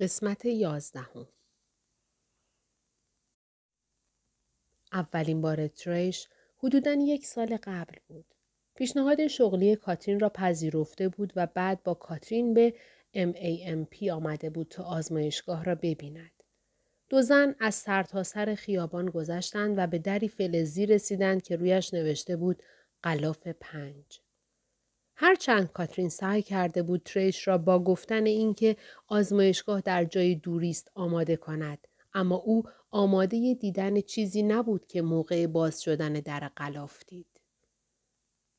قسمت یازدهم اولین بار تریش حدوداً یک سال قبل بود. پیشنهاد شغلی کاترین را پذیرفته بود و بعد با کاترین به MAMP آمده بود تا آزمایشگاه را ببیند. دو زن از سرتاسر سر خیابان گذشتند و به دری فلزی رسیدند که رویش نوشته بود قلاف پنج. هرچند کاترین سعی کرده بود تریش را با گفتن اینکه آزمایشگاه در جای دوریست آماده کند اما او آماده دیدن چیزی نبود که موقع باز شدن در قلاف دید.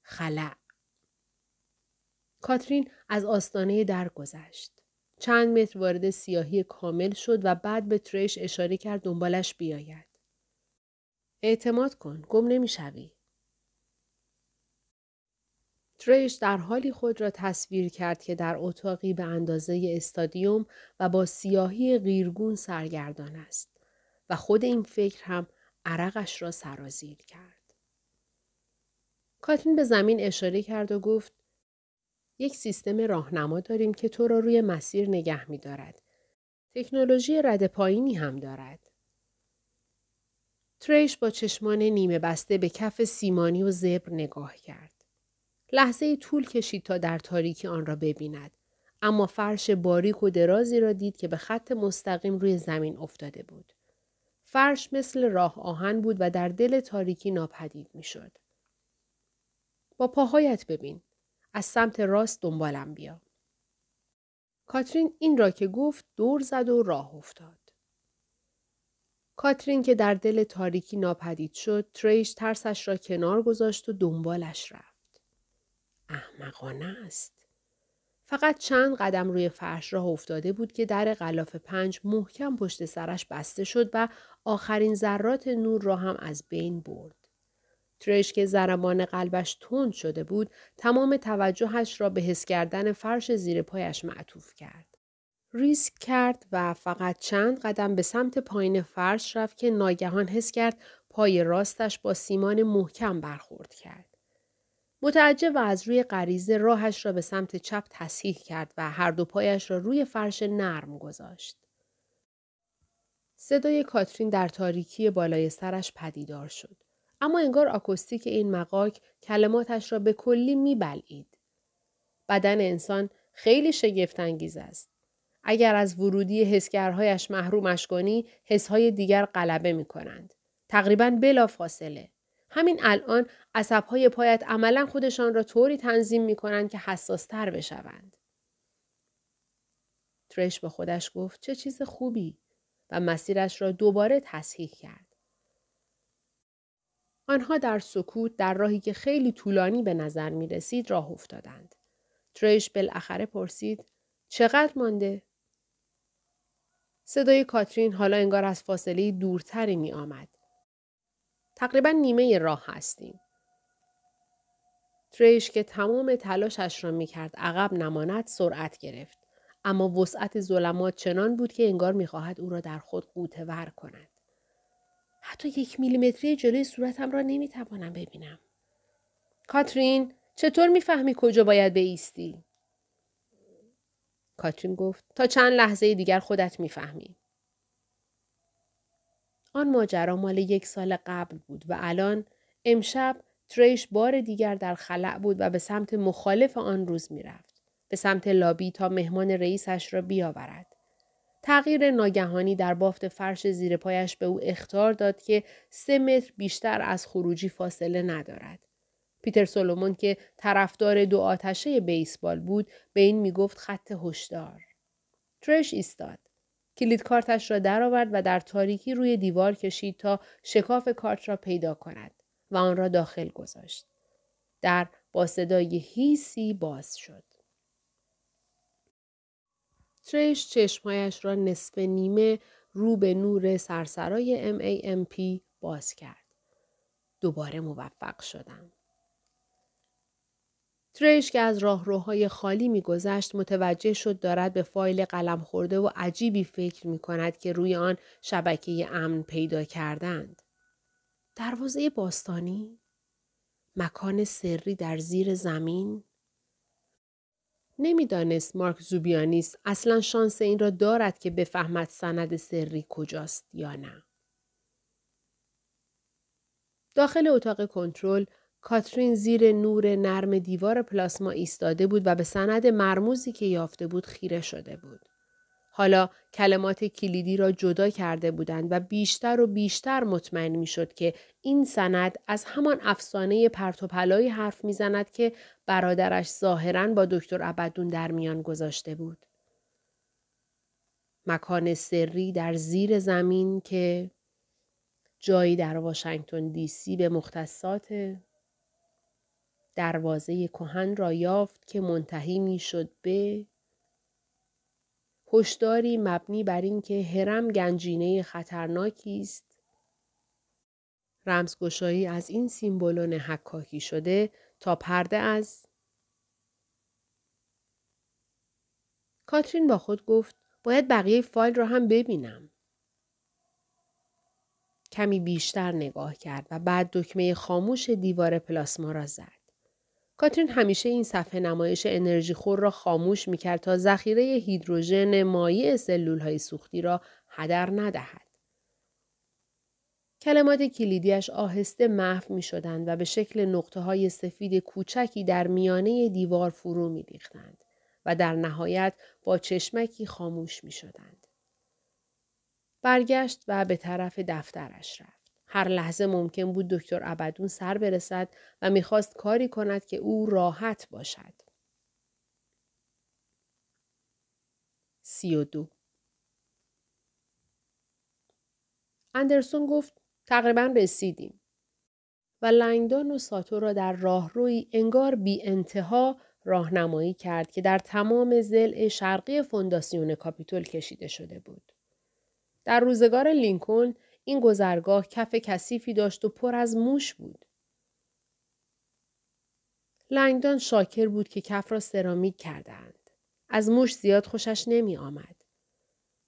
خلع کاترین از آستانه در گذشت. چند متر وارد سیاهی کامل شد و بعد به تریش اشاره کرد دنبالش بیاید. اعتماد کن. گم نمی‌شوی. تریش در حالی خود را تصویر کرد که در اتاقی به اندازه استادیوم و با سیاهی غیرگون سرگردان است و خود این فکر هم عرقش را سرازیر کرد. کاترین به زمین اشاره کرد و گفت یک سیستم راهنما داریم که تو را روی مسیر نگه می دارد. تکنولوژی رد پایینی هم دارد. تریش با چشمان نیمه بسته به کف سیمانی و زبر نگاه کرد. لحظه طول کشید تا در تاریکی آن را ببیند. اما فرش باریک و درازی را دید که به خط مستقیم روی زمین افتاده بود. فرش مثل راه آهن بود و در دل تاریکی ناپدید می‌شد. با پاهایت ببین. از سمت راست دنبالم بیا. کاترین این را که گفت دور زد و راه افتاد. کاترین که در دل تاریکی ناپدید شد تریش ترسش را کنار گذاشت و دنبالش رفت. احمقانه است. فقط چند قدم روی فرش راه افتاده بود که در غلاف پنج محکم پشت سرش بسته شد و آخرین ذرات نور را هم از بین برد. تریش که زرمان قلبش تند شده بود تمام توجهش را به حس کردن فرش زیر پایش معطوف کرد. ریسک کرد و فقط چند قدم به سمت پایین فرش رفت که ناگهان حس کرد پای راستش با سیمان محکم برخورد کرد. متعجب و از روی غریزه راهش را به سمت چپ تصحیح کرد و هر دو پایش را روی فرش نرم گذاشت. صدای کاترین در تاریکی بالای سرش پدیدار شد. اما انگار آکوستیک این مقاک کلماتش را به کلی میبلعید. بدن انسان خیلی شگفتانگیز است. اگر از ورودی حسگرهایش محرومش کنی، حسهای دیگر غلبه می کنند. تقریبا بلا فاصله. همین الان عصبهای پایت عملا خودشان را طوری تنظیم می کنند که حساستر بشوند. ترش به خودش گفت چه چیز خوبی و مسیرش را دوباره تصحیح کرد. آنها در سکوت در راهی که خیلی طولانی به نظر می رسید راه افتادند. تریش بالاخره پرسید چقدر مانده؟ صدای کاترین حالا انگار از فاصله دورتری می آمد. تقریبا نیمه راه هستیم. تریش که تمام تلاشش را می‌کرد عقب نماند سرعت گرفت. اما وسعت ظلمات چنان بود که انگار می‌خواهد او را در خود قوطه ور کند. حتی یک میلیمتری جلوی صورتم را نمی‌توانم ببینم. کاترین چطور می‌فهمی کجا باید بیستی؟ کاترین گفت تا چند لحظه دیگر خودت می‌فهمی. آن ماجرا مال یک سال قبل بود و الان امشب تریش بار دیگر در خلع بود و به سمت مخالف آن روز می‌رفت. به سمت لابی تا مهمان رئیسش را بیاورد. تغییر ناگهانی در بافت فرش زیر پایش به او اختار داد که سه متر بیشتر از خروجی فاصله ندارد. پیتر سولومون که طرفدار دو آتشه بیسبال بود به این می‌گفت خط هشدار. ترش ایستاد. کلید کارتش را درآورد و در تاریکی روی دیوار کشید تا شکاف کارت را پیدا کند و آن را داخل گذاشت. در با صدای هیسی باز شد. تریش چشمهایش را نصف نیمه رو به نور سرسرای MAMP باز کرد. دوباره موفق شدم. تریش که از راهروهای خالی میگذشت متوجه شد دارد به فایل قلم خورده و عجیبی فکر می کند که روی آن شبکه امن پیدا کردند. دروازه باستانی؟ مکان سری در زیر زمین؟ نمی‌دانست مارک زوبیانیس اصلا شانس این را دارد که بفهمد سند سری کجاست یا نه. داخل اتاق کنترل کاترین زیر نور نرم دیوار پلاسما ایستاده بود و به سند مرموزی که یافته بود خیره شده بود. حالا کلمات کلیدی را جدا کرده بودند و بیشتر و بیشتر مطمئن می شد که این سند از همان افسانه پرتوپلایی حرف می‌زند که برادرش ظاهرا با دکتر ابدون در میان گذاشته بود. مکان سری در زیر زمین که جایی در واشنگتن دی سی به مختصات دروازه کهن را یافت که منتهی می شد به هشداری مبنی بر اینکه هرم گنجینه خطرناکی است رمزگشایی از این سیمبولون حکاکی شده تا پرده از کاترین با خود گفت باید بقیه فایل را هم ببینم. کمی بیشتر نگاه کرد و بعد دکمه خاموش دیوار پلاسما را زد. کاترین همیشه این صفحه نمایش انرژی خور را خاموش می کرد تا ذخیره هیدروژن مایع سلول های سوختی را هدر ندهد. کلمات کلیدیش آهسته محو می شدند و به شکل نقطه های سفید کوچکی در میانه دیوار فرو می ریختند و در نهایت با چشمکی خاموش می شدند. برگشت و به طرف دفترش رفت. هر لحظه ممکن بود دکتر ابدون سر برسد و می‌خواست کاری کند که او راحت باشد. سی و دو. اندرسون گفت تقریبا رسیدیم. و لنگدان و ساتو را در راهروی انگار بی انتها راهنمایی کرد که در تمام زل شرقی فونداسیون کاپیتول کشیده شده بود. در روزگار لینکلن این گذرگاه کف کثیفی داشت و پر از موش بود. لنگدان شاکر بود که کف را سرامیک کردند. از موش زیاد خوشش نمی آمد.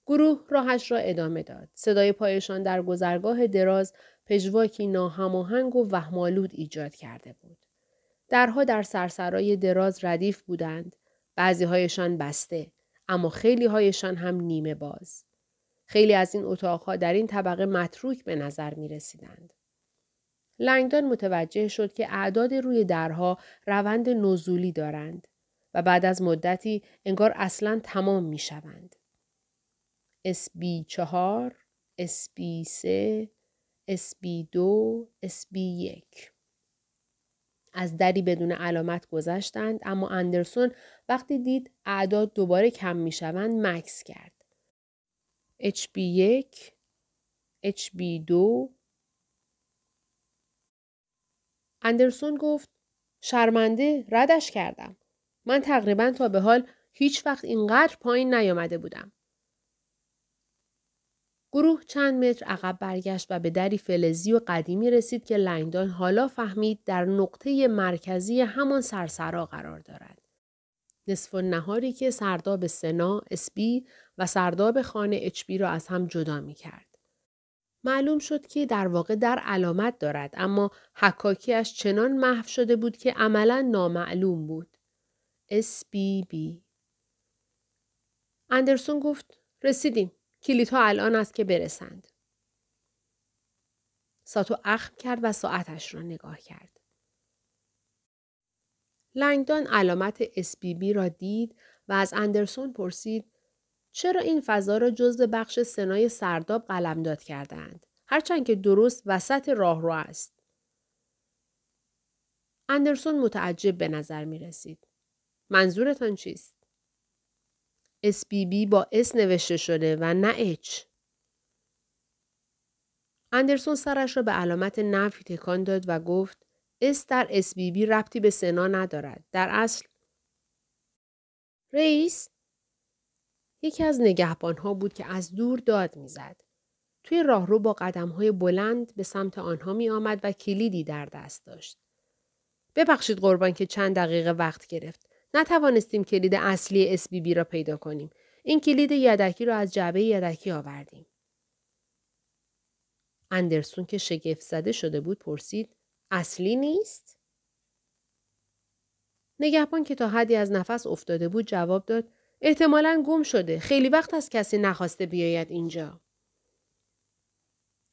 گروه راهش را ادامه داد. صدای پایشان در گذرگاه دراز پژواکی ناهماهنگ و وهمالود ایجاد کرده بود. درها در سرسرای دراز ردیف بودند. بعضی هایشان بسته. اما خیلی هایشان هم نیمه باز. خیلی از این اتاقها در این طبقه متروک به نظر می رسیدند. لنگدان متوجه شد که اعداد روی درها روند نزولی دارند و بعد از مدتی انگار اصلا تمام می شوند. SB 4, SB 3, SB 2, SB 1 از دری بدون علامت گذشتند اما اندرسون وقتی دید اعداد دوباره کم می شوند مکس کرد. HB1 HB2 اندرسون گفت شرمنده ردش کردم. من تقریبا تا به حال هیچ وقت اینقدر پایین نیامده بودم. گروه چند متر عقب برگشت و به دری فلزی و قدیمی رسید که لنگدان حالا فهمید در نقطه مرکزی همان سرسرا قرار دارد. نصف نهاری که سرداب سنا، اسبی و سرداب خانه اچبی را از هم جدا می کرد. معلوم شد که در واقع در علامت دارد اما حکاکیش چنان محو شده بود که عملا نامعلوم بود. SBB اندرسون گفت رسیدیم. کلیدها الان است که برسند. ساتو اخم کرد و ساعتش را نگاه کرد. لنگدان علامت SBB را دید و از اندرسون پرسید چرا این فضا را جزو بخش سنای سرداب قلمداد کردند هرچند که درست وسط راهرو است اندرسون متعجب به نظر می رسید. منظورتان چیست؟ SBB با S نوشته شده و نه H. اندرسون سرش را به علامت نفی تکان داد و گفت S در SBB ربطی به سنا ندارد. در اصل رئیس یکی از نگهبان ها بود که از دور داد می‌زد. توی راهرو با قدم های بلند به سمت آنها می آمد و کلیدی در دست داشت. ببخشید قربان که چند دقیقه وقت گرفت. نتوانستیم کلید اصلی SBB را پیدا کنیم. این کلید یدکی را از جعبه یدکی آوردیم. اندرسون که شگفت زده شده بود پرسید اصلی نیست؟ نگهبان که تا حدی از نفس افتاده بود جواب داد احتمالا گم شده. خیلی وقت از کسی نخواسته بیاید اینجا.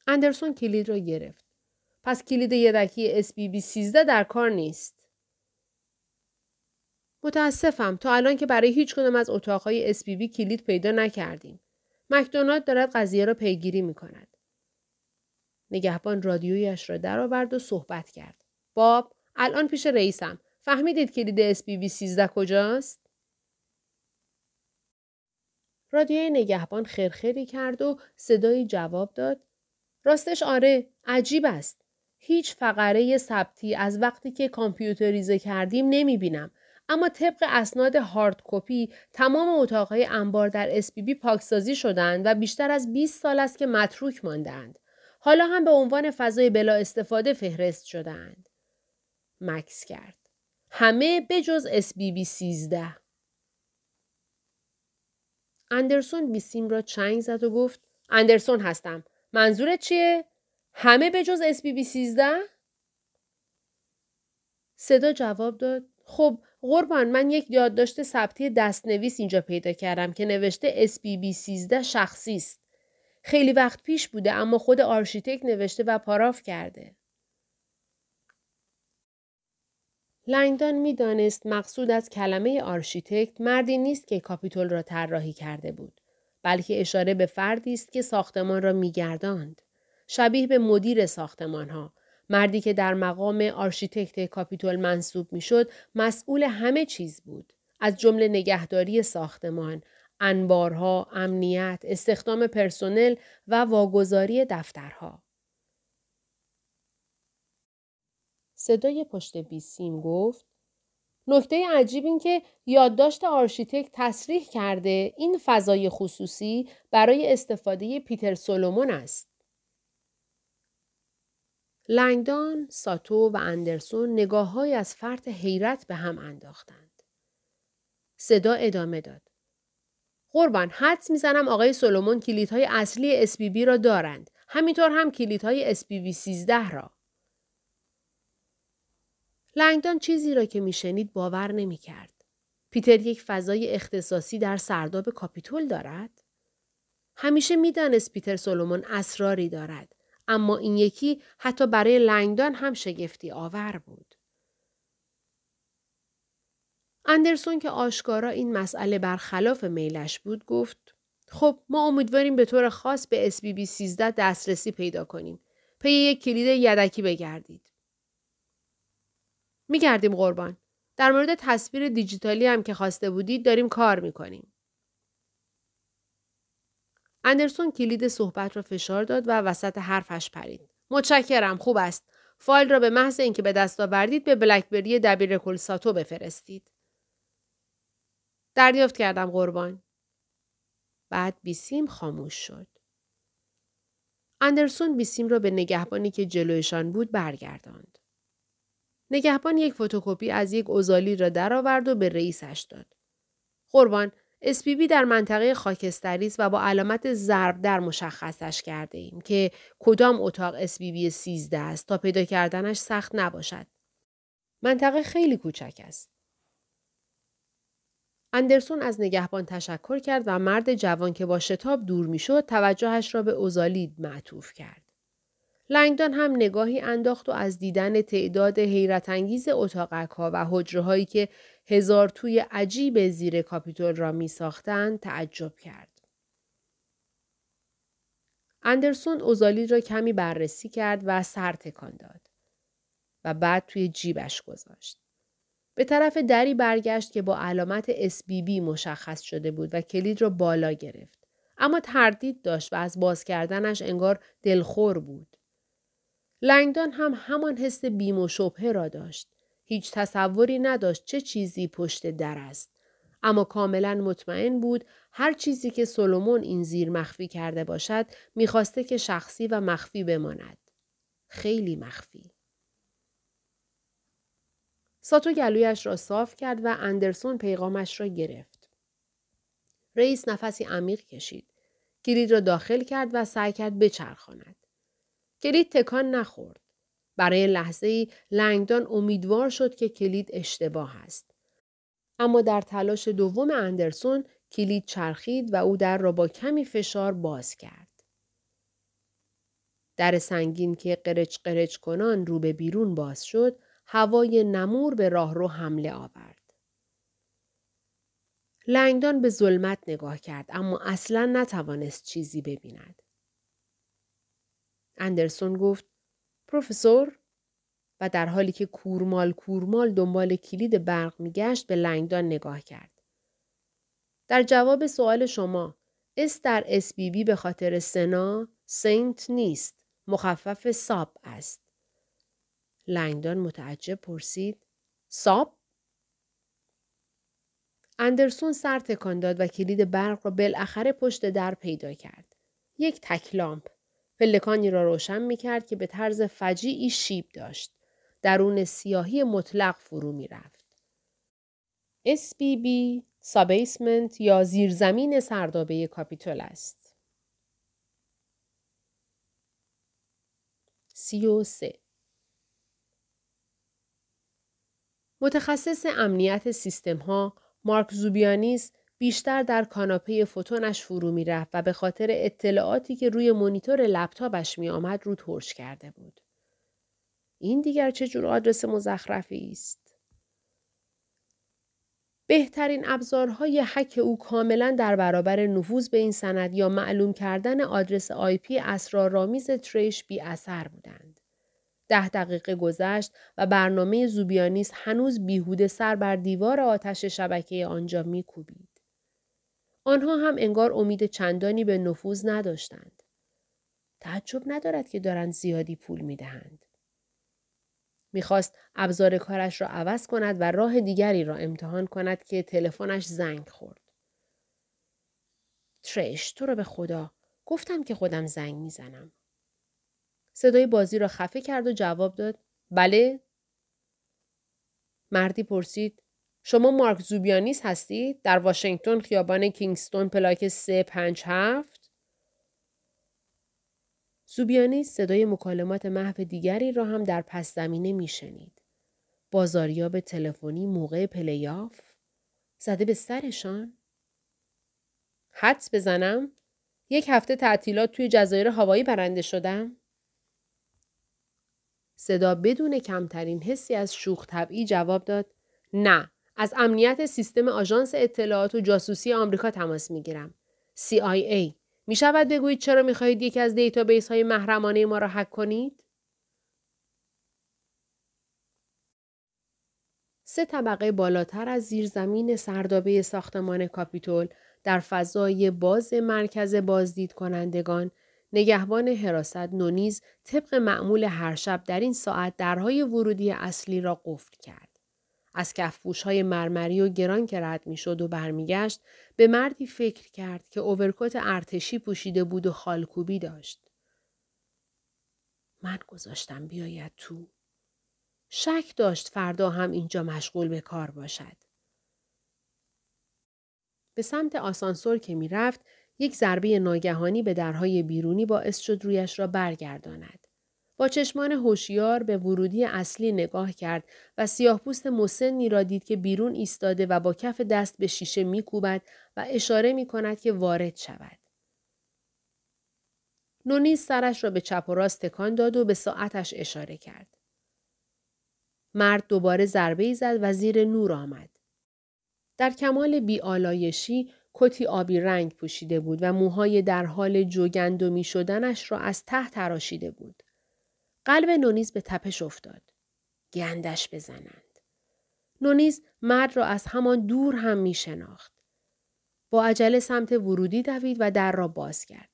اندرسون کلید را گرفت. پس کلید یدکی SBB 13 در کار نیست. متاسفم تا الان که برای هیچ کدام از اتاقهای SBB کلید پیدا نکردیم. مکدونالد دارد قضیه را پیگیری می کند. نگهبان رادیویش را درآورد و صحبت کرد. باب الان پیش رئیسم. فهمیدید کلید SBB 13 کجاست؟ رادیوی نگهبان خرخری کرد و صدایی جواب داد. راستش آره عجیب است. هیچ فقره ثبتی از وقتی که کامپیوتریزه کردیم نمی بینم. اما طبق اسناد هارد کپی تمام اتاقهای انبار در SPB پاکسازی شدند و بیشتر از 20 سال است که متروک ماندند. حالا هم به عنوان فضای بلا استفاده فهرست شدند. مکس کرد. همه بجز SBB 13. اندرسون بیسیم را چنگ زد و گفت اندرسون هستم. منظورت چیه؟ همه به جز SBB 13؟ صدا جواب داد خب قربان من یک یادداشت ثبتی دستنویس اینجا پیدا کردم که نوشته SBB 13 شخصی است. خیلی وقت پیش بوده اما خود آرشیتکت نوشته و پاراف کرده. لنگدان می‌دانست مقصود از کلمه آرشیتکت مردی نیست که کاپیتول را طراحی کرده بود بلکه اشاره به فردی است که ساختمان را میگرداند. شبیه به مدیر ساختمان ها مردی که در مقام آرشیتکت کاپیتول منصوب می‌شد مسئول همه چیز بود. از جمله نگهداری ساختمان انبارها امنیت استخدام پرسنل و واگذاری دفترها صدای پشت بیسیم گفت نکته عجیب این که یادداشت آرشیتکت تصریح کرده این فضای خصوصی برای استفاده پیتر سولومون است. لنگدان، ساتو و اندرسون نگاه های از فرط حیرت به هم انداختند. صدا ادامه داد. قربان حدس می‌زنم آقای سولومون کلیدهای اصلی SPB را دارند. همینطور هم کلیدهای SPB 13 را. لنگدان چیزی را که میشنید باور نمی‌کرد. پیتر یک فضای اختصاصی در سرداب کاپیتول دارد؟ همیشه می‌دانست پیتر سولومون اسراری دارد. اما این یکی حتی برای لنگدان هم شگفتی آور بود. اندرسون که آشکارا این مسئله برخلاف میلش بود گفت خب ما امیدواریم به طور خاص به SBB 13 دسترسی پیدا کنیم. پی یک کلید یدکی بگردید. میگردیم قربان. در مورد تصویر دیجیتالی هم که خواسته بودید داریم کار می‌کنیم. اندرسون کلید صحبت را فشار داد و وسط حرفش پرید. متشکرم خوب است. فایل را به محض اینکه به دست آوردید به بلکبری دبیر کل ساتو بفرستید. دریافت کردم قربان. بعد بیسیم خاموش شد. اندرسون بیسیم را به نگهبانی که جلویشان بود برگرداند. نگهبان یک فتوکپی از یک اوزالی را درآورد و به رئیسش داد. قربان اسپیبی در منطقه خاکستری است و با علامت ضرب در مشخصش کرده ایم که کدام اتاق اسپیبی 13 است تا پیدا کردنش سخت نباشد. منطقه خیلی کوچک است. اندرسون از نگهبان تشکر کرد و مرد جوان که با شتاب دور می‌شد توجهش را به اوزالید معطوف کرد. لنگدان هم نگاهی انداخت و از دیدن تعداد حیرت انگیز اتاقک ها و حجره هایی که هزار توی عجیب زیر کاپیتول را می ساختند تعجب کرد. اندرسون اوزالی را کمی بررسی کرد و سر تکان داد و بعد توی جیبش گذاشت. به طرف دری برگشت که با علامت SBB مشخص شده بود و کلید را بالا گرفت. اما تردید داشت و از باز کردنش انگار دلخور بود. لنگدان هم همان حس بیم و شبهه را داشت. هیچ تصوری نداشت چه چیزی پشت در است. اما کاملا مطمئن بود هر چیزی که سولومون این زیر مخفی کرده باشد می‌خواسته که شخصی و مخفی بماند. خیلی مخفی. ساتو گلویش را صاف کرد و اندرسون پیغامش را گرفت. رئیس نفسی عمیق کشید. کلید را داخل کرد و سعی کرد بچرخاند. کلید تکان نخورد. برای لحظه ای لنگدان امیدوار شد که کلید اشتباه است. اما در تلاش دوم اندرسون کلید چرخید و او در را با کمی فشار باز کرد. در سنگین که قرچ قرچ کنان رو به بیرون باز شد، هوای نمور به راهرو حمله آورد. لنگدان به ظلمت نگاه کرد اما اصلا نتوانست چیزی ببیند. اندرسون گفت پروفسور و در حالی که کورمال کورمال دنبال کلید برق میگشت به لنگدان نگاه کرد. در جواب سوال شما S در S به خاطر سنا Senate نیست مخفف sub است. لنگدان متعجب پرسید sub؟ اندرسون سر تکان داد و کلید برق را بالاخره پشت در پیدا کرد. یک تک لامپ. پلکانی را روشن می کرد که به طرز فجیعی شیب داشت. درون سیاهی مطلق فرو می رفت. SBB سابیسمنت یا زیرزمین سردابه کاپیتول است. سی و سه متخصص امنیت سیستم ها مارک زوبیانیس بیشتر در کاناپه فوتونش فرو می رفت و به خاطر اطلاعاتی که روی مونیتور لپتاپش می آمد رو ترش کرده بود. این دیگر چه جور آدرس مزخرفی است؟ بهترین ابزارهای حک او کاملا در برابر نفوذ به این سند یا معلوم کردن آدرس آی پی اسرارآمیز تریش بی اثر بودند. ده دقیقه گذشت و برنامه زوبیانیس هنوز بیهوده سر بر دیوار آتش شبکه آنجا میکوبید. آنها هم انگار امید چندانی به نفوذ نداشتند. تعجب ندارد که دارند زیادی پول می‌دهند. می‌خواست ابزار کارش را عوض کند و راه دیگری را امتحان کند که تلفنش زنگ خورد. ترش تو رو به خدا گفتم که خودم زنگ می‌زنم. صدای بازی را خفه کرد و جواب داد. بله. مردی پرسید. شما مارک زوبیانیس هستید در واشنگتن خیابان کینگستون پلاک 357 زوبیانیس صدای مکالمات محو دیگری را هم در پس زمینه میشنید بازاریاب تلفنی موقع پلیاف زده به سرشان. حدس بزنم. یک هفته تعطیلات توی جزایر هوایی برنده شدم. صدا بدون کمترین حسی از شوخ طبعی جواب داد نه از امنیت سیستم آژانس اطلاعات و جاسوسی آمریکا تماس می‌گیرم CIA می شود بگویید چرا می خواهید یکی از database های محرمانه ما را هک کنید؟ سه طبقه بالاتر از زیرزمین سردابه ساختمان کاپیتول در فضای باز مرکز بازدید کنندگان نگهبان حراست نونیز طبق معمول هر شب در این ساعت درهای ورودی اصلی را قفل کرد. از کفپوش های مرمری و گران که رد می شد و برمیگشت به مردی فکر کرد که اوورکوت ارتشی پوشیده بود و خالکوبی داشت. من گذاشتم بیاید تو. شک داشت فردا هم اینجا مشغول به کار باشد. به سمت آسانسور که می رفت یک ضربه ناگهانی به درهای بیرونی باعث شد رویش را برگرداند. با چشمان هوشیار به ورودی اصلی نگاه کرد و سیاهپوست مسنی را دید که بیرون ایستاده و با کف دست به شیشه میکوبد و اشاره می کند که وارد شود. نونیز سرش را به چپ و راست تکان داد و به ساعتش اشاره کرد. مرد دوباره ضربه زد و زیر نور آمد. در کمال بیالایشی کتی آبی رنگ پوشیده بود و موهای در حال جوگندمی شدنش را از ته تراشیده بود. قلب نونیز به تپش افتاد. گندش بزنند. نونیز مرد را از همان دور هم می شناخت. با عجله سمت ورودی دوید و در را باز کرد.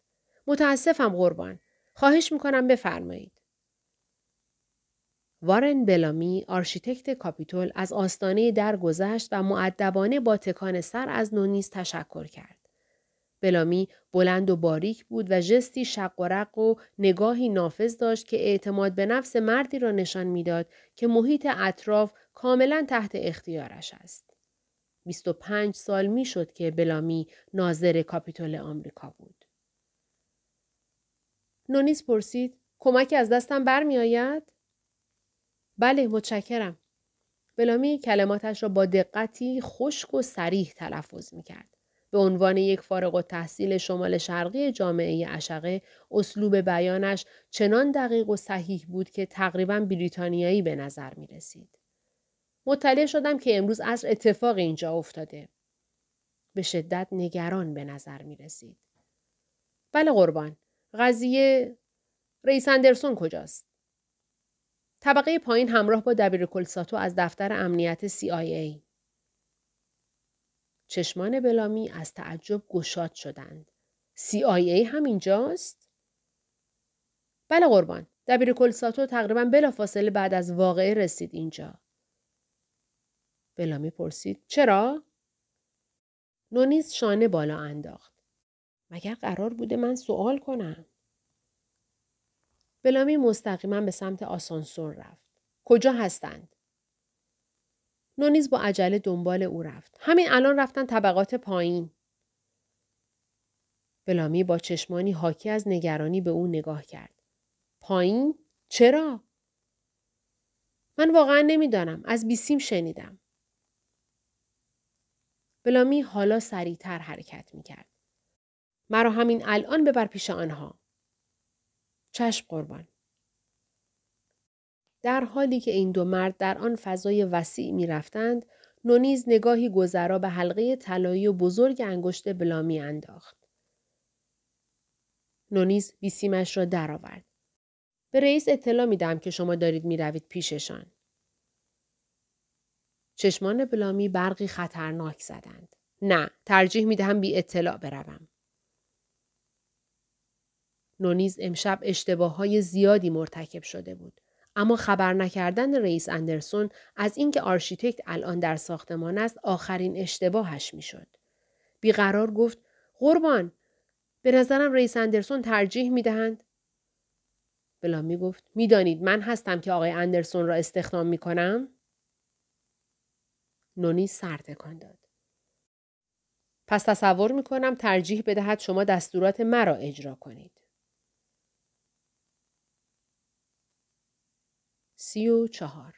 متاسفم قربان. خواهش می‌کنم بفرمایید. وارن بلامی آرشیتکت کاپیتول از آستانه در گذشت و مؤدبانه با تکان سر از نونیز تشکر کرد. بلامی بلند و باریک بود و ژستی شق و رق و نگاهی نافذ داشت که اعتماد به نفس مردی را نشان می‌داد که محیط اطراف کاملا تحت اختیارش است. 25 سال می‌شد که بلامی ناظر کاپیتول آمریکا بود. نونیز پرسید کمکی از دستم برمیآید؟ بله متشکرم. بلامی کلماتش را با دقتی خشک و سریح تلفظ می کرد. به عنوان یک فارغ و تحصیل شمال شرقی جامعه اشقه اسلوب بیانش چنان دقیق و صحیح بود که تقریبا بریتانیایی به نظر می رسید. مطلع شدم که امروز از اتفاق اینجا افتاده. به شدت نگران به نظر می رسید. بله قربان. قضیه رئیس اندرسون کجاست؟ طبقه پایین همراه با دبیر کلساتو از دفتر امنیت CIA. چشمان بلامی از تعجب گشاد شدند. CIA هم اینجاست؟ بله قربان. دبیر کلساتو تقریبا بلافاصله بعد از واقعه رسید اینجا. بلامی پرسید چرا؟ نونیز شانه بالا انداخت. مگر قرار بوده من سوال کنم؟ بلامی مستقیما به سمت آسانسور رفت. کجا هستند؟ نونیز با عجله دنبال او رفت. همین الان رفتن طبقات پایین. بلامی با چشمانی حاکی از نگرانی به او نگاه کرد. پایین؟ چرا؟ من واقعا نمی‌دانم. از بیسیم شنیدم. بلامی حالا سریعتر حرکت می کرد. مرا همین الان ببر پیش آنها. چشم قربان. در حالی که این دو مرد در آن فضای وسیع می رفتند، نونیز نگاهی گذرا به حلقه طلایی و بزرگ انگشت بلامی انداخت. نونیز بیسیمش را درآورد. به رئیس اطلاع میدم که شما دارید می روید پیششان. چشمان بلامی برقی خطرناک زدند. نه، ترجیح می دهم بی اطلاع بروم. نونیز امشب اشتباه های زیادی مرتکب شده بود. اما خبر نکردن رئیس اندرسون از اینکه آرشیتکت الان در ساختمان است آخرین اشتباهش می‌شد. بیقرار گفت قربان به نظرم رئیس اندرسون ترجیح می دهند. بلامی گفت می‌دانید من هستم که آقای اندرسون را استخدام می کنم؟ نونی سر تکان داد. پس تصور می کنم ترجیح بدهد شما دستورات مرا اجرا کنید. سی و چهار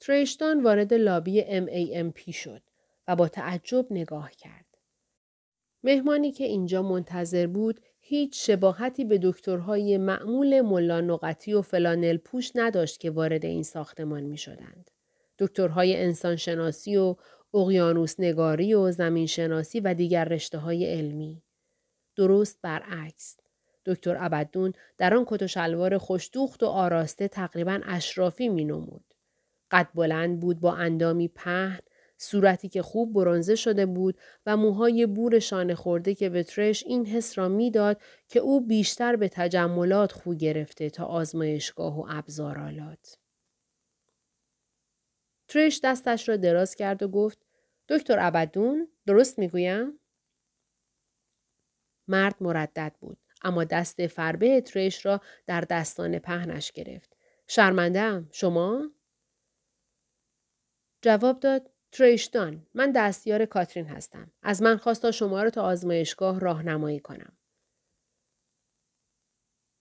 تریشتان وارد لابی MAMP شد و با تعجب نگاه کرد. مهمانی که اینجا منتظر بود هیچ شباهتی به دکترهای معمول ملا نقطی و فلانل پوش نداشت که وارد این ساختمان می شدند. دکترهای انسانشناسی و اقیانوس نگاری و زمین شناسی و دیگر رشته های علمی. درست برعکس. دکتر ابدون در آن کت و شلوار خوشدوخت و آراسته تقریبا اشرافی می نمود. قد بلند بود با اندامی پهن، صورتی که خوب برونزه شده بود و موهای بور شانه خورده که به ترش این حس را می‌داد که او بیشتر به تجملات خو گرفته تا آزمایشگاه و ابزارالات. ترش دستش را دراز کرد و گفت دکتر ابدون درست می‌گویم؟ مرد مردد بود. اما دست فربه ترش را در دستان پهنش گرفت. شرمندم شما؟ جواب داد تریشتان من دستیار کاترین هستم. از من خواست تا شما را تا آزمایشگاه راهنمایی کنم.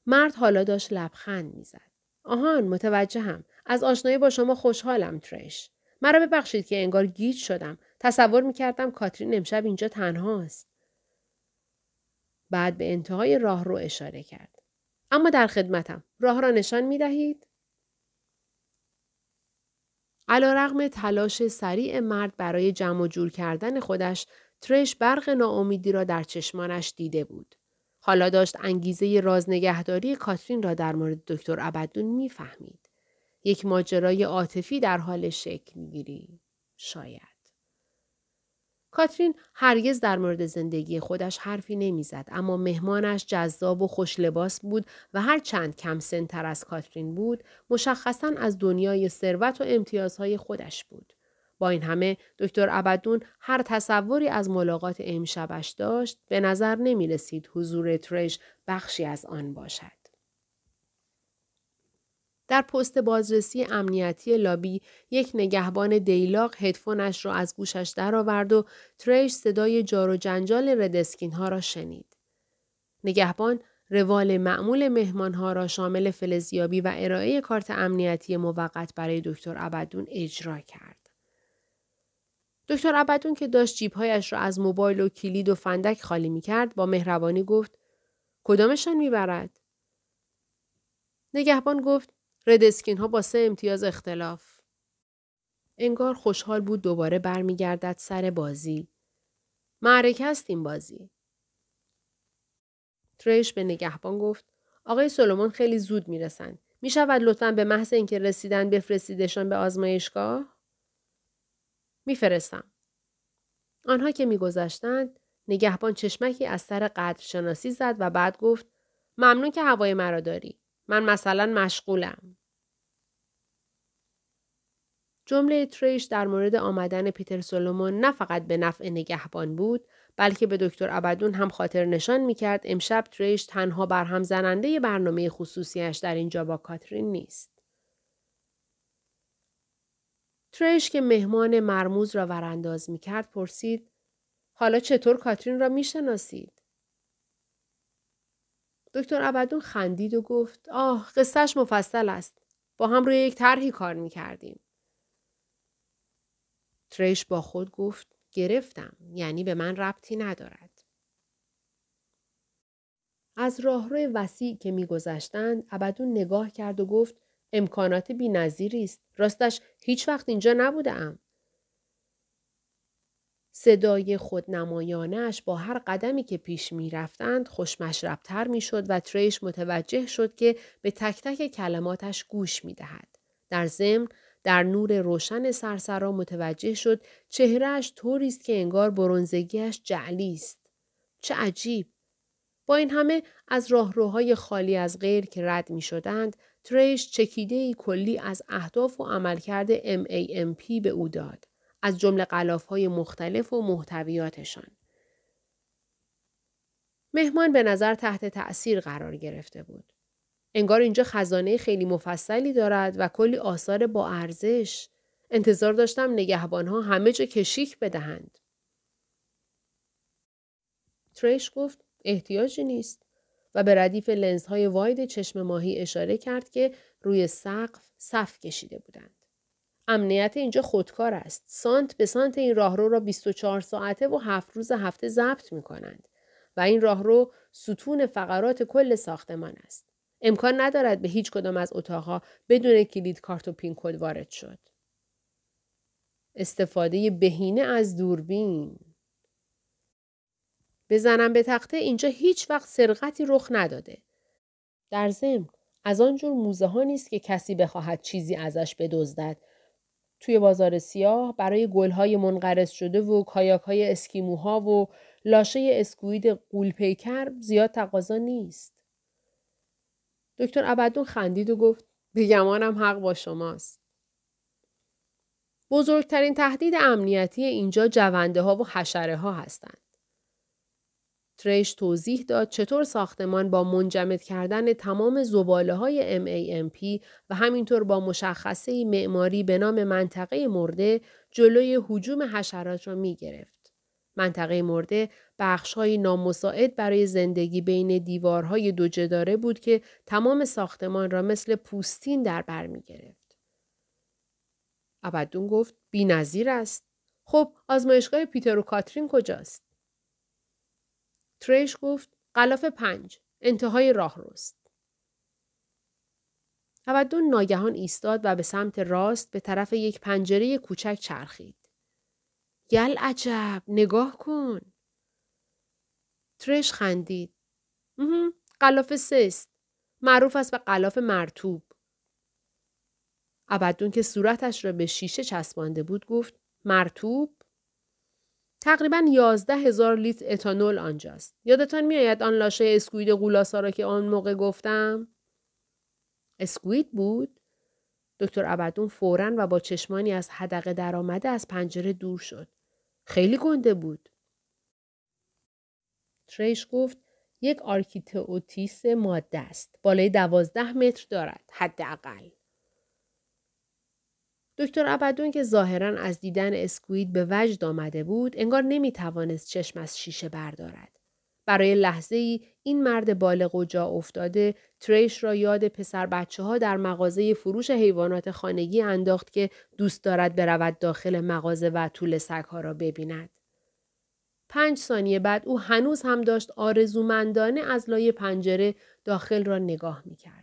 مرد حالا داشت لبخند می‌زد. آهان متوجهم. از آشنایی با شما خوشحالم تریش. مرا ببخشید که انگار گیج شدم. تصور می‌کردم کاترین امشب اینجا تنهاست. بعد به انتهای راه رو اشاره کرد. اما در خدمتم. راه را نشان می دهید؟ علا رغم تلاش سریع مرد برای جمع و جور کردن خودش، ترش برق ناامیدی را در چشمانش دیده بود. حالا داشت انگیزه رازنگهداری کاترین را در مورد دکتر ابدون می‌فهمید. یک ماجرای عاطفی در حال شکل می‌گیری شاید. کاترین هرگز در مورد زندگی خودش حرفی نمی‌زد اما مهمانش جذاب و خوش لباس بود و هر چند کم سنتر از کاترین بود مشخصا از دنیای ثروت و امتیازهای خودش بود. با این همه دکتر ابدون هر تصوری از ملاقات امشبش داشت به نظر نمی رسید حضور ترش بخشی از آن باشد. در پست بازرسی امنیتی لابی یک نگهبان دیلاق هدفونش را از گوشش درآورد و تریش صدای جار و جنجال ردسکین ها را شنید. نگهبان روال معمول مهمانها را شامل فلزیابی و ارائه کارت امنیتی موقت برای دکتر ابدون اجرا کرد. دکتر ابدون که داشت جیبهایش را از موبایل و کلید و فندک خالی می کرد با مهربانی گفت کدامشان می‌برد؟ نگهبان گفت ردسکین ها با سه امتیاز اختلاف. انگار خوشحال بود دوباره برمیگردد سر بازی. معرکه است این بازی. تریش به نگهبان گفت آقای سلومون خیلی زود می‌رسند. می شود لطفا به محض اینکه رسیدن بفرستیدشان به آزمایشگاه؟ میفرستم. آنها که میگذشتند نگهبان چشمکی از سر قدرشناسی زد و بعد گفت ممنون که هوای مرا داری. من مثلا مشغولم. جمله تریش در مورد آمدن پیتر سولومون نه فقط به نفع نگهبان بود بلکه به دکتر ابدون هم خاطر نشان می‌کرد امشب تریش تنها برهم زننده برنامه خصوصیش در اینجا با کاترین نیست. تریش که مهمان مرموز را ورانداز می‌کرد پرسید حالا چطور کاترین را می‌شناسید؟ دکتر ابدون خندید و گفت آه قصهش مفصل است. با هم روی یک طرحی کار می‌کردیم. تریش با خود گفت گرفتم یعنی به من ربطی ندارد. از راهرو وسیع که میگذشتند ابدون نگاه کرد و گفت امکانات بی است. راستش هیچ وقت اینجا نبودم. صدای خودنمایانش با هر قدمی که پیش می رفتند خوشمشربتر می شد و تریش متوجه شد که به تک تک کلماتش گوش می دهد. در ضمن در نور روشن سرسرا متوجه شد چهرهش طوری است که انگار برونزگیش جعلی است. چه عجیب! با این همه از راهروهای خالی از غیر که رد می شدند، تریش چکیده ای کلی از اهداف و عملکرد MAMP به او داد. از جمله های مختلف و محتویاتشان. مهمان به نظر تحت تأثیر قرار گرفته بود. انگار اینجا خزانه خیلی مفصلی دارد و کلی آثار با ارزش. انتظار داشتم نگهبانها همه جا کشیک بدهند. تریش گفت احتیاجی نیست و به ردیف لنزهای واید چشم ماهی اشاره کرد که روی سقف صف کشیده بودند. امنیت اینجا خودکار است. سانت به سانت این راهرو را 24 ساعته و هفت روز هفته ضبط می کنند. و این راهرو ستون فقرات کل ساختمان است. امکان ندارد به هیچ کدام از اتاقها بدون کلید کارت و پین کد وارد شد. استفاده بهینه از دوربین بزنم به تخته اینجا هیچ وقت سرقتی رخ نداده. در ضمن از آنجور موزه ها نیست که کسی بخواهد چیزی ازش بدزدد توی بازار سیاه برای گلهای منقرض شده و کایاک های اسکیموها و لاشه اسکوید قولپیکر زیاد تقاضا نیست. دکتر ابدون خندید و گفت به گمانم حق با شماست. بزرگترین تهدید امنیتی اینجا جونده ها و حشره ها هستند. تریش توضیح داد چطور ساختمان با منجمد کردن تمام زباله های MAMP و همینطور با مشخصه معماری به نام منطقه مرده جلوی حجوم حشرات را می گرفت. منطقه مرده های نامساعد برای زندگی بین دیوارهای دو جداره بود که تمام ساختمان را مثل پوستین در بر می گرفت. ابدون گفت بی نظیر است. خب آزمایشگاه پیتر و کاترین کجاست؟ تریش گفت قلاف پنج انتهای راه روست. ابدون ناگهان ایستاد و به سمت راست به طرف یک پنجره کوچک چرخید. گل عجب نگاه کن. ترش خندید. قلاف سست. معروف است به قلاف مرتوب. ابدون که صورتش را به شیشه چسبانده بود گفت مرطوب تقریبا 11 هزار لیتر اتانول آنجاست. یادتان میآید آن لاشه squid غول‌آسا را که آن موقع گفتم؟ squid بود؟ دکتر ابدون فورا و با چشمانی از حدقه درآمده از پنجره دور شد. خیلی گنده بود. تریش گفت یک Architeuthis ماده است. بالای دوازده متر دارد. حداقل. دکتر ابدون که ظاهرا از دیدن اسکوید به وجد آمده بود انگار نمی توانست چشم از شیشه بردارد. برای لحظه ای این مرد بالغ و جا افتاده تریش را یاد پسر بچه ها در مغازه فروش حیوانات خانگی انداخت که دوست دارد برود داخل مغازه و طول سگها را ببیند. پنج ثانیه بعد او هنوز هم داشت آرزومندانه از لای پنجره داخل را نگاه می کرد.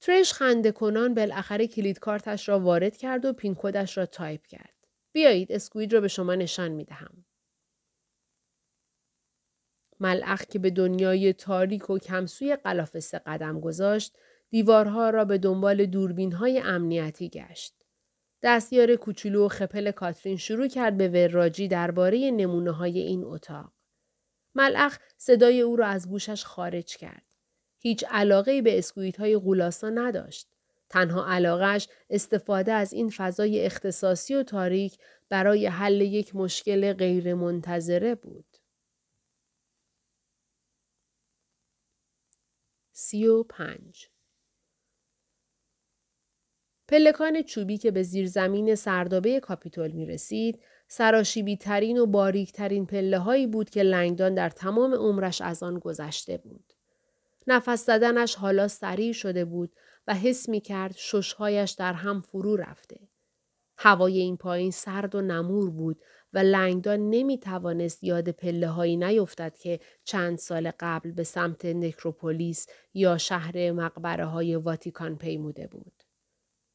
تریش خنده کنان بالاخره کلید کارتش را وارد کرد و pin code ش را تایپ کرد. بیایید squid را به شما نشان می دهم. ملعق که به دنیای تاریک و کمسوی غلاف سه قدم گذاشت، دیوارها را به دنبال دوربین های امنیتی گشت. دستیار کوچولو و خپل کاترین شروع کرد به وراجی درباره نمونه های این اتاق. ملعق صدای او را از گوشش خارج کرد. هیچ علاقه به squid های غول‌آسا نداشت. تنها علاقش استفاده از این فضای اختصاصی و تاریک برای حل یک مشکل غیرمنتظره بود. سی و پنج پلکان چوبی که به زیر زمین سردابه کاپیتول می رسید، سراشیبی ترین و باریک ترین پله هایی بود که لنگدان در تمام عمرش از آن گذشته بود. نفس زدنش حالا سریع شده بود و حس می کرد ششهایش در هم فرو رفته. هوای این پایین سرد و نمور بود و لنگدان نمی توانست یاد پله هایی نیفتد که چند سال قبل به سمت نکروپولیس یا شهر مقبره های واتیکان پیموده بود.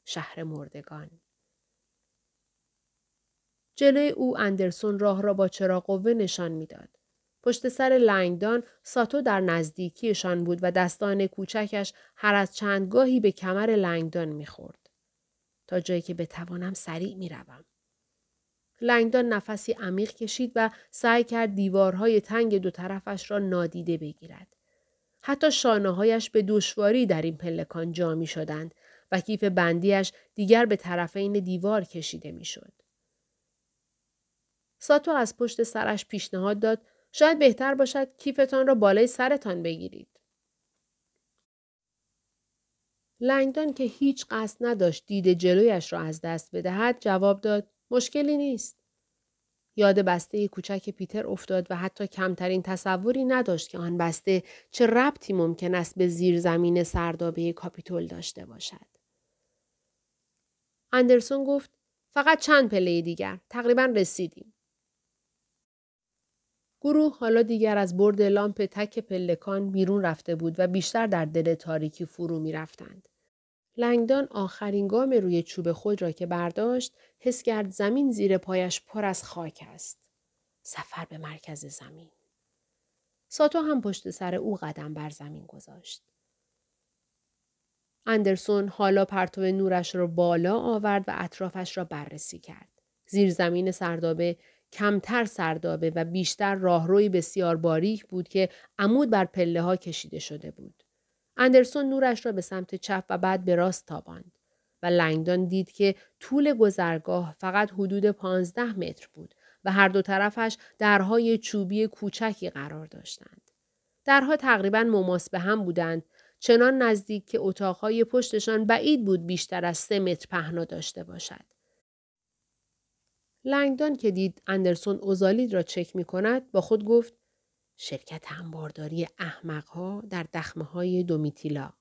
شهر مردگان. جلوی او اندرسون راه را با چراغ قوه نشان می‌داد. پشت سر لنگدان ساتو در نزدیکیشان بود و دستان کوچکش هر از چندگاهی به کمر لنگدان می‌خورد. تا جایی که بتوانم سریع می‌روم. لنگدان نفسی عمیق کشید و سعی کرد دیوارهای تنگ دو طرفش را نادیده بگیرد. حتی شانههایش به دشواری در این پلکان جا می شدند و کیف بندیش دیگر به طرفین دیوار کشیده می شد. ساتو از پشت سرش پیشنهاد داد شاید بهتر باشد کیفتان را بالای سرتان بگیرید. لنگدان که هیچ قصد نداشت دید جلویش را از دست بدهد جواب داد مشکلی نیست. یاد بسته کوچک پیتر افتاد و حتی کمترین تصوری نداشت که آن بسته چه ربطی ممکن است به زیر زمین سردابه کاپیتول داشته باشد. اندرسون گفت فقط چند پله دیگر. تقریبا رسیدیم. گروه حالا دیگر از برد لامپ تک پلکان بیرون رفته بود و بیشتر در دل تاریکی فرو می رفتند. لنگدان آخرین گام روی چوب خود را که برداشت حس کرد زمین زیر پایش پر از خاک است. سفر به مرکز زمین. ساتو هم پشت سر او قدم بر زمین گذاشت. اندرسون حالا پرتو نورش را بالا آورد و اطرافش را بررسی کرد. زیر زمین سردابه کمتر سردابه و بیشتر راهروی بسیار باریک بود که عمود بر پله ها کشیده شده بود. اندرسون نورش را به سمت چپ و بعد به راست تاباند و لنگدان دید که طول گذرگاه فقط حدود 15 متر بود و هر دو طرفش درهای چوبی کوچکی قرار داشتند. درها تقریبا مماس به هم بودند چنان نزدیک که اتاقهای پشتشان بعید بود بیشتر از سه متر پهنا داشته باشد. لنگدان که دید اندرسون اوزالید را چک می کند با خود گفت شرکت همبارداری احمقها در دخمه های دومیتیلا.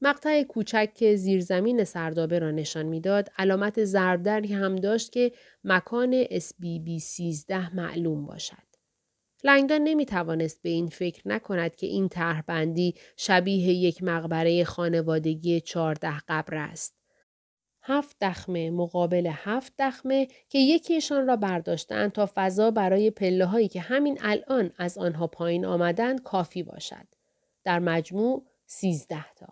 مقطع کوچک که زیرزمین سردابه را نشان می‌داد علامت ضربدری هم داشت که مکان SBB 13 معلوم باشد. لنگدان نمی توانست به این فکر نکند که این طرحبندی شبیه یک مقبره خانوادگی چهارده قبر است. هفت دخمه مقابل هفت دخمه که یکیشان را برداشتند تا فضا برای پله هایی که همین الان از آنها پایین آمدند کافی باشد. در مجموع سیزده تا.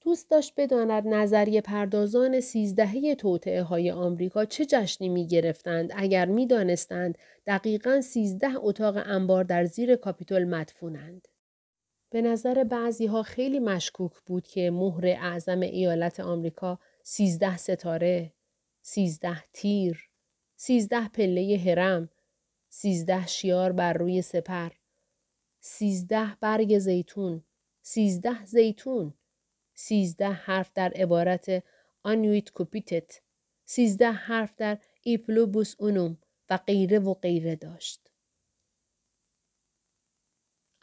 دوست داشت بداند نظریه پردازان سیزدهه توطعه های آمریکا چه جشنی می گرفتند اگر می دانستند دقیقا سیزده اتاق انبار در زیر کاپیتول مدفونند. به نظر بعضی ها خیلی مشکوک بود که مهر اعظم ایالت آمریکا سیزده ستاره، سیزده تیر، سیزده پله هرم، سیزده شیار بر روی سپر، سیزده برگ زیتون، سیزده زیتون، سیزده حرف در عبارت آنویت کوپیتت، سیزده حرف در ایپلوبوس اونوم و غیره و غیره داشت.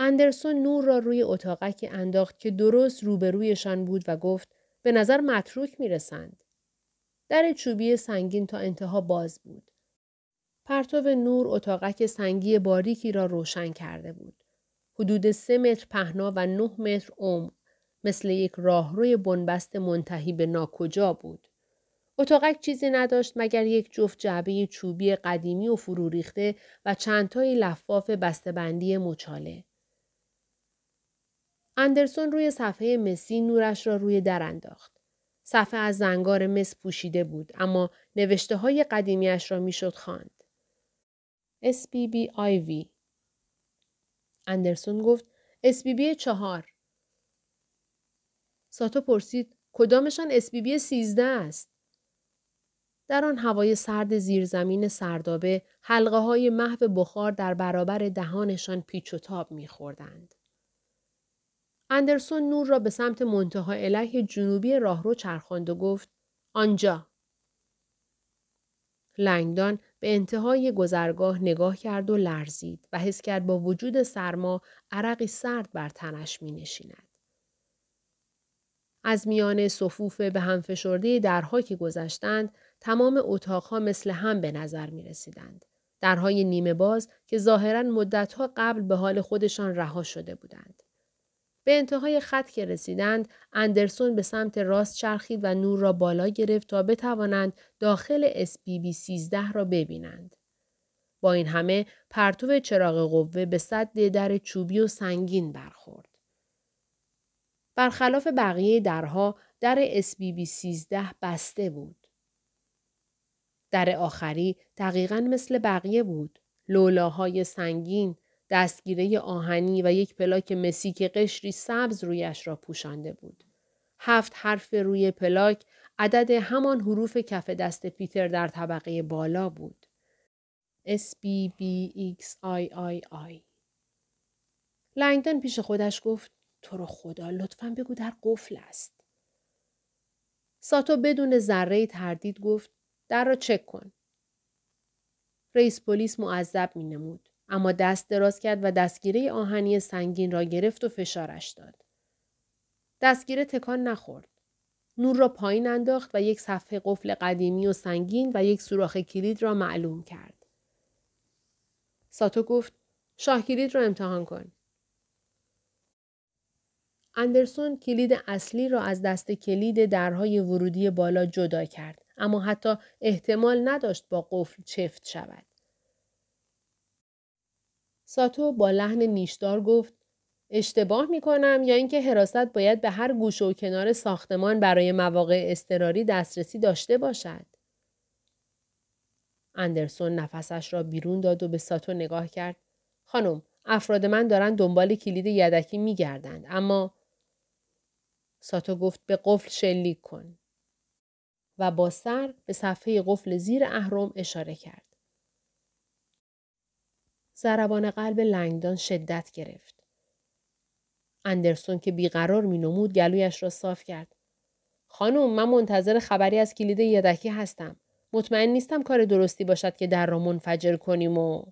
اندرسون نور را روی اتاقک انداخت که درست روبرویشان بود و گفت به نظر متروک می‌رسند. در چوبی سنگین تا انتها باز بود. پرتو نور اتاقک سنگی باریکی را روشن کرده بود. حدود سه متر پهنا و نه متر عمق مثل یک راهروی بنبست منتهی به ناکجا بود. اتاقک چیزی نداشت مگر یک جفت جعبه چوبی قدیمی و فرو ریخته و چندتایی لفاف بسته‌بندی مچاله. اندرسون روی صفحه مسی نورش را روی در انداخت. صفحه از زنگار مس پوشیده بود اما نوشته های قدیمیش را می‌شد خواند. SBB اندرسون گفت SBB چهار. ساتو پرسید کدامشان SBB سیزده است؟ در آن هوای سرد زیرزمین سردابه حلقه های محو بخار در برابر دهانشان پیچ و تاب میخوردند. اندرسون نور را به سمت منتها علیه جنوبی راهرو چرخاند و گفت آنجا. لنگدان به انتهای گذرگاه نگاه کرد و لرزید و حس کرد با وجود سرما عرقی سرد بر تنش می نشیند. از میان صفوف به هم فشرده درها که گذشتند تمام اتاقها مثل هم به نظر می رسیدند. درهای نیمه باز که ظاهرا مدتها قبل به حال خودشان رها شده بودند. به انتهای خط که رسیدند اندرسون به سمت راست چرخید و نور را بالا گرفت تا بتوانند داخل SPB 13 را ببینند. با این همه پرتو چراغ قوه به صد در چوبی و سنگین برخورد. برخلاف بقیه درها در SPB 13 بسته بود. در آخری دقیقا مثل بقیه بود. لولاهای سنگین، دستگیره آهنی و یک پلاک مسی که قشری سبز رویش را پوشانده بود. هفت حرف روی پلاک عدد همان حروف کف دست پیتر در طبقه بالا بود. S B B X I I I لنگدن پیش خودش گفت تو رو خدا لطفا بگو در قفل است. ساتو بدون ذره تردید گفت در را چک کن. رئیس پلیس معذب می نمود. اما دست دراز کرد و دستگیره آهنی سنگین را گرفت و فشارش داد. دستگیره تکان نخورد. نور را پایین انداخت و یک صفحه قفل قدیمی و سنگین و یک سوراخ کلید را معلوم کرد. ساتو گفت شاه کلید را امتحان کن. اندرسون کلید اصلی را از دست کلید درهای ورودی بالا جدا کرد اما حتی احتمال نداشت با قفل چفت شود. ساتو با لحن نیشدار گفت اشتباه می کنم یا اینکه حراست باید به هر گوشه و کنار ساختمان برای مواقع اضطراری دسترسی داشته باشد. اندرسون نفسش را بیرون داد و به ساتو نگاه کرد. خانم، افراد من دارن دنبال کلید یدکی می گردند. اما ساتو گفت به قفل شلیک کن. و با سر به صفحه قفل زیر اهرم اشاره کرد. ضربان قلب لنگدان شدت گرفت. اندرسون که بیقرار می نمود گلویش را صاف کرد. خانم من منتظر خبری از کلید یدکی هستم. مطمئن نیستم کار درستی باشد که در را منفجر کنیم و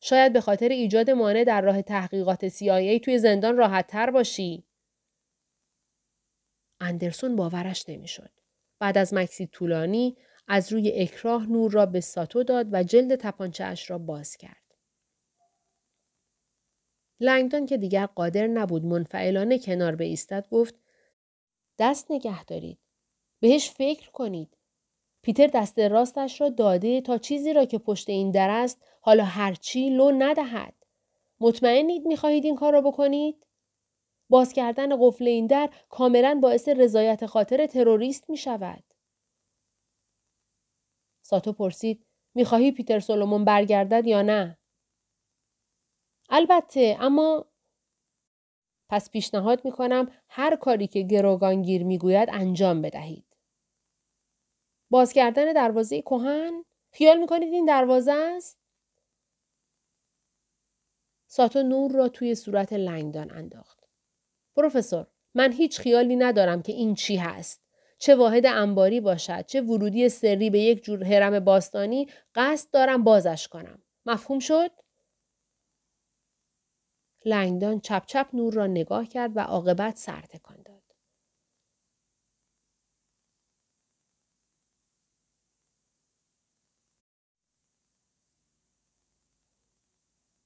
شاید به خاطر ایجاد مانع در راه تحقیقات CIA توی زندان راحت تر باشی. اندرسون باورش نمی‌شد. بعد از مکسی طولانی از روی اکراه نور را به ساتو داد و جلد تپانچه را باز کرد. لنگدان که دیگر قادر نبود منفعلانه کنار ایستد گفت دست نگه دارید. بهش فکر کنید. پیتر دست راستش را داده تا چیزی را که پشت این در است حالا هرچی لو ندهد. مطمئنید می‌خواهید این کار را بکنید؟ باز کردن قفل این در کاملا باعث رضایت خاطر تروریست می شود. ساتو پرسید می‌خواهی پیتر سولومون برگردد یا نه؟ البته اما پس پیشنهاد می کنم هر کاری که گروگانگیر می گوید انجام بدهید. باز کردن دروازه کهن؟ خیال می کنید این دروازه است؟ ساتو نور را توی صورت لنگدان انداخت. پروفسور، من هیچ خیالی ندارم که این چی هست. چه واحد انباری باشد چه ورودی سری به یک جور هرم باستانی قصد دارم بازش کنم مفهوم شد لنگدان چپ چپ نور را نگاه کرد و عاقبت سر